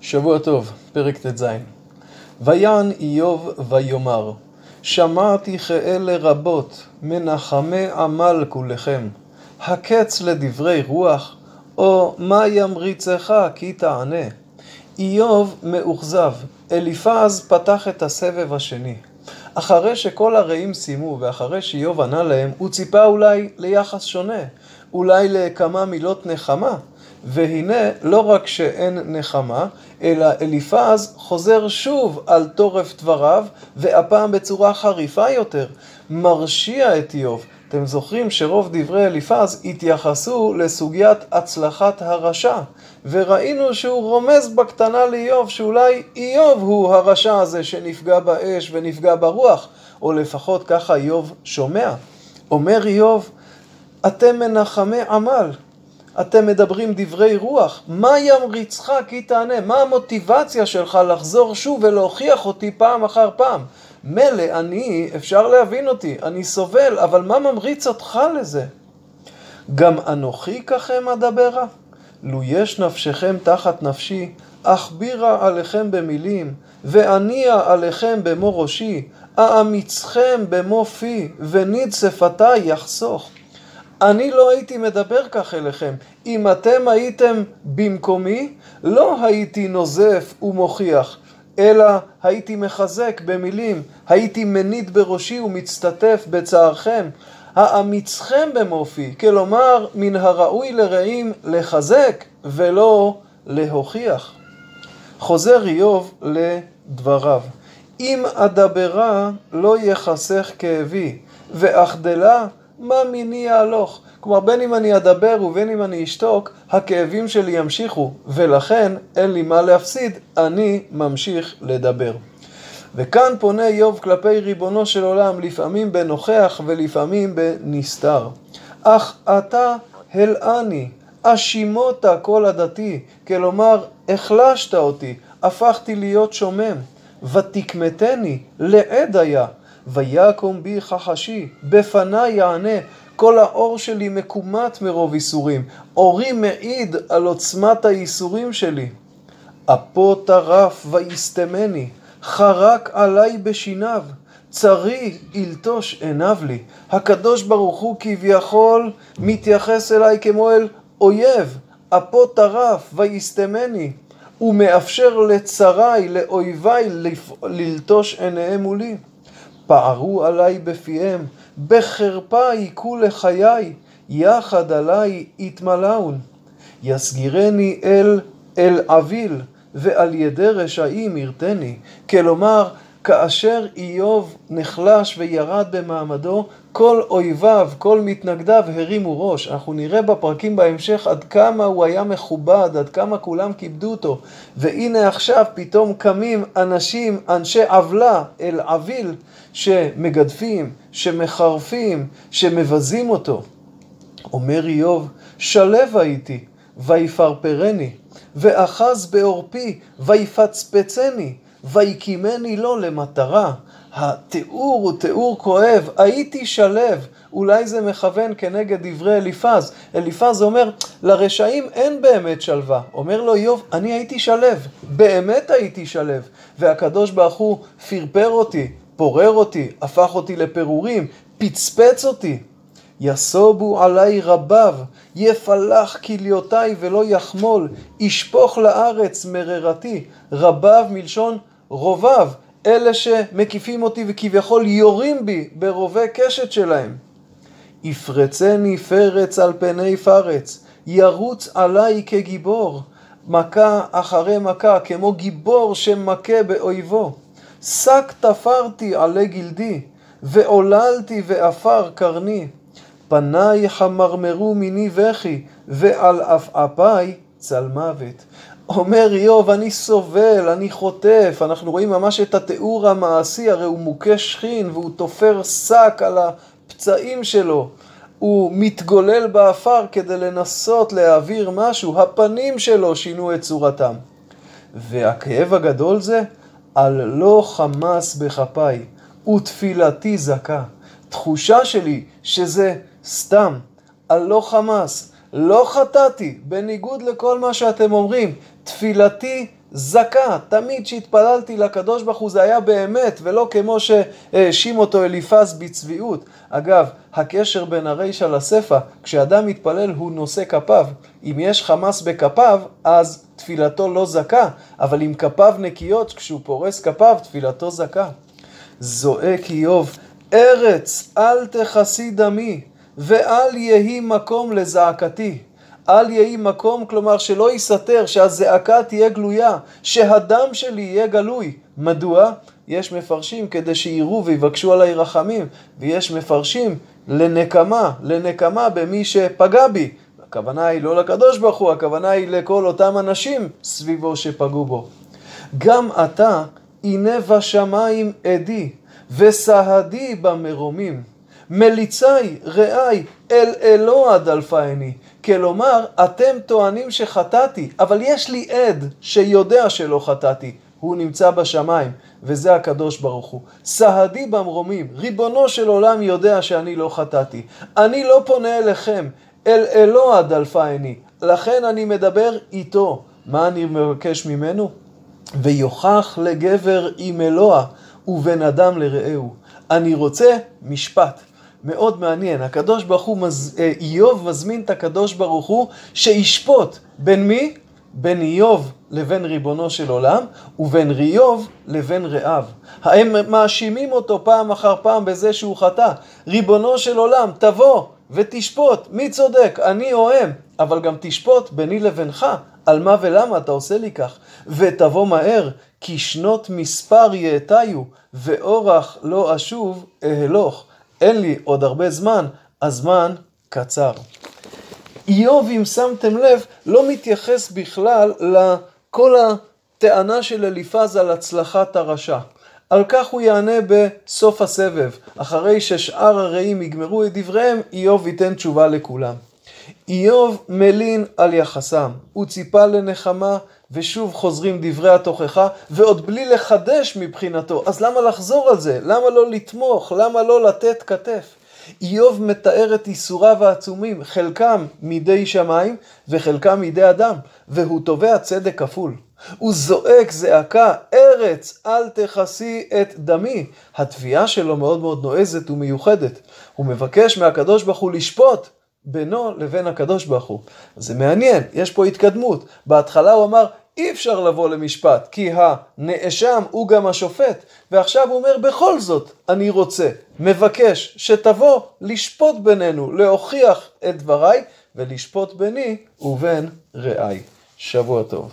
שבוע טוב, פרק ט"ז. ויען איוב ויאמר, שמעתי כאלה רבות, מנחמי עמל כולכם. הקץ לדברי רוח, או מה ימריצך כי תענה. איוב מאוכזב, אליפז פתח את הסבב השני. אחרי שכל הרעים סיימו ואחרי שאיוב ענה להם, הוא ציפה אולי ליחס שונה, אולי לכמה מילות נחמה. והנה, לא רק שאין נחמה, אלא אליפז חוזר שוב על תורף דבריו, והפעם בצורה חריפה יותר, מרשיע את איוב. אתם זוכרים שרוב דברי אליפז התייחסו לסוגיית הצלחת הרשע, וראינו שהוא רומז בקטנה לאיוב שאולי איוב הוא הרשע הזה שנפגע באש ונפגע ברוח, או לפחות ככה איוב שומע. אומר איוב, אתם מנחמי עמל, אתם מדברים דברי רוח, מה ימריצך כי תענה? מה המוטיבציה שלך לחזור שוב ולהוכיח אותי פעם אחר פעם? מילא, אני, אפשר להבין אותי, אני סובל, אבל מה ממריץ אותך לזה? גם אנוכי ככם אדברה? לו יש נפשכם תחת נפשי, אכבירה עליכם במילים, ואניע עליכם במו ראשי, אאמיצכם במו פי, וניד שפתי יחסוך. אני לא הייתי מדבר כך אליכם. אם אתם הייתם במקומי, לא הייתי נוזף ומוכיח, אלא הייתי מחזק במילים, הייתי מניד בראשי ומצטטף בצערכם. האמיצכם במופי, כלומר, מן הראוי לרעים לחזק ולא להוכיח. חוזר איוב לדבריו, אם אדברה לא יחסך כאבי, ואחדלה מה מיני יהלוך? כלומר, בין אם אני אדבר ובין אם אני אשתוק, הכאבים שלי ימשיכו, ולכן אין לי מה להפסיד, אני ממשיך לדבר. וכאן פונה איוב כלפי ריבונו של עולם, לפעמים בנוכח ולפעמים בנסתר. אך אתה הלאני, אשימותה כל עדתי, כלומר, החלשת אותי, הפכתי להיות שומם. ותקמתני לעד היה, ויקום בי חחשי, בפניי יענה, כל האור שלי מקומט מרוב איסורים, אורי מעיד על עוצמת האיסורים שלי. אפו טרף ויסתמני, חרק עליי בשיניו, צרי ילטוש עיניו לי. הקדוש ברוך הוא כביכול מתייחס אליי כמו אל אויב, אפו טרף ויסתמני, ומאפשר לצריי, לאויביי, ללטוש עיניהם מולי. פערו עליי בפיהם, בחרפה היכו לחיי, יחד עליי יתמלאון. יסגירני אל אל אביל, ועל ידי רשעים ירתני. כלומר, כאשר איוב נחלש וירד במעמדו, כל אויביו, כל מתנגדיו הרימו ראש. אנחנו נראה בפרקים בהמשך עד כמה הוא היה מכובד, עד כמה כולם כיבדו אותו. והנה עכשיו פתאום קמים אנשים, אנשי עוולה, אל עביל, שמגדפים, שמחרפים, שמבזים אותו. אומר איוב, שלב הייתי, ויפרפרני, ואחז בעורפי, ויפצפצני. ויקימני לו למטרה. התיאור הוא תיאור כואב, הייתי שלב, אולי זה מכוון כנגד דברי אליפז. אליפז אומר, לרשעים אין באמת שלווה. אומר לו איוב, אני הייתי שלב, באמת הייתי שלב. והקדוש ברוך הוא פרפר אותי, פורר אותי, הפך אותי לפירורים, פצפץ אותי. יסובו עלי רביו, יפלח כליותיי ולא יחמול, ישפוך לארץ מררתי. רביו מלשון רוביו, אלה שמקיפים אותי וכביכול יורים בי ברובי קשת שלהם. יפרצני פרץ על פני פרץ, ירוץ עליי כגיבור, מכה אחרי מכה, כמו גיבור שמכה באויבו. שק תפרתי עלי גלדי, ועוללתי בעפר קרני. פניי חמרמרו מני בכי, ועל עפעפיי צל מוות. אומר איוב, אני סובל, אני חוטף. אנחנו רואים ממש את התיאור המעשי, הרי הוא מוכה שכין והוא תופר שק על הפצעים שלו. הוא מתגולל באפר כדי לנסות להעביר משהו, הפנים שלו שינו את צורתם. והכאב הגדול זה, על לא חמס בכפיי, ותפילתי זכה. תחושה שלי שזה סתם, על לא חמס, לא חטאתי, בניגוד לכל מה שאתם אומרים, תפילתי זכה, תמיד שהתפללתי לקדוש ברוך הוא זה היה באמת, ולא כמו שהאשים אותו אליפז בצביעות. אגב, הקשר בין הרישא לספא, כשאדם מתפלל הוא נושא כפיו. אם יש חמס בכפיו, אז תפילתו לא זכה, אבל אם כפיו נקיות, כשהוא פורס כפיו, תפילתו זכה. זועק איוב, ארץ אל תכסי דמי, ואל יהי מקום לזעקתי. אל יהי מקום, כלומר שלא ייסתר, שהזעקה תהיה גלויה, שהדם שלי יהיה גלוי. מדוע? יש מפרשים כדי שיראו ויבקשו עליי רחמים, ויש מפרשים לנקמה, לנקמה במי שפגע בי. הכוונה היא לא לקדוש ברוך הוא, הכוונה היא לכל אותם אנשים סביבו שפגעו בו. גם אתה, הנה בשמיים עדי, וסהדי במרומים. מליצי רעי אל אלוה דלפייני. כלומר, אתם טוענים שחטאתי, אבל יש לי עד שיודע שלא חטאתי. הוא נמצא בשמיים, וזה הקדוש ברוך הוא. סהדי במרומים, ריבונו של עולם יודע שאני לא חטאתי. אני לא פונה אליכם, אל אלוה דלפייני. לכן אני מדבר איתו. מה אני מבקש ממנו? ויוכח לגבר עם אלוה ובן אדם לרעהו. אני רוצה משפט. מאוד מעניין, הקדוש ברוך הוא, מז... אה, איוב מזמין את הקדוש ברוך הוא שישפוט בין מי? בין איוב לבין ריבונו של עולם, ובין איוב לבין רעיו. הם מאשימים אותו פעם אחר פעם בזה שהוא חטא. ריבונו של עולם, תבוא ותשפוט, מי צודק, אני או הם, אבל גם תשפוט ביני לבינך, על מה ולמה אתה עושה לי כך. ותבוא מהר, כי שנות מספר יאתיו, ואורח לא אשוב אהלוך. אין לי עוד הרבה זמן, הזמן קצר. איוב, אם שמתם לב, לא מתייחס בכלל לכל הטענה של אליפז על הצלחת הרשע. על כך הוא יענה בסוף הסבב. אחרי ששאר הרעים יגמרו את דבריהם, איוב ייתן תשובה לכולם. איוב מלין על יחסם, הוא ציפה לנחמה, ושוב חוזרים דברי התוכחה, ועוד בלי לחדש מבחינתו. אז למה לחזור על זה? למה לא לתמוך? למה לא לתת כתף? איוב מתאר את ייסוריו העצומים, חלקם מידי שמיים וחלקם מידי אדם, והוא תובע צדק כפול. הוא זועק זעקה, ארץ אל תכסי את דמי. התביעה שלו מאוד מאוד נועזת ומיוחדת. הוא מבקש מהקדוש ברוך הוא לשפוט בינו לבין הקדוש ברוך הוא. זה מעניין, יש פה התקדמות. בהתחלה הוא אמר, אי אפשר לבוא למשפט, כי הנאשם הוא גם השופט, ועכשיו הוא אומר, בכל זאת, אני רוצה, מבקש, שתבוא לשפוט בינינו, להוכיח את דבריי, ולשפוט ביני ובין רעיי. שבוע טוב.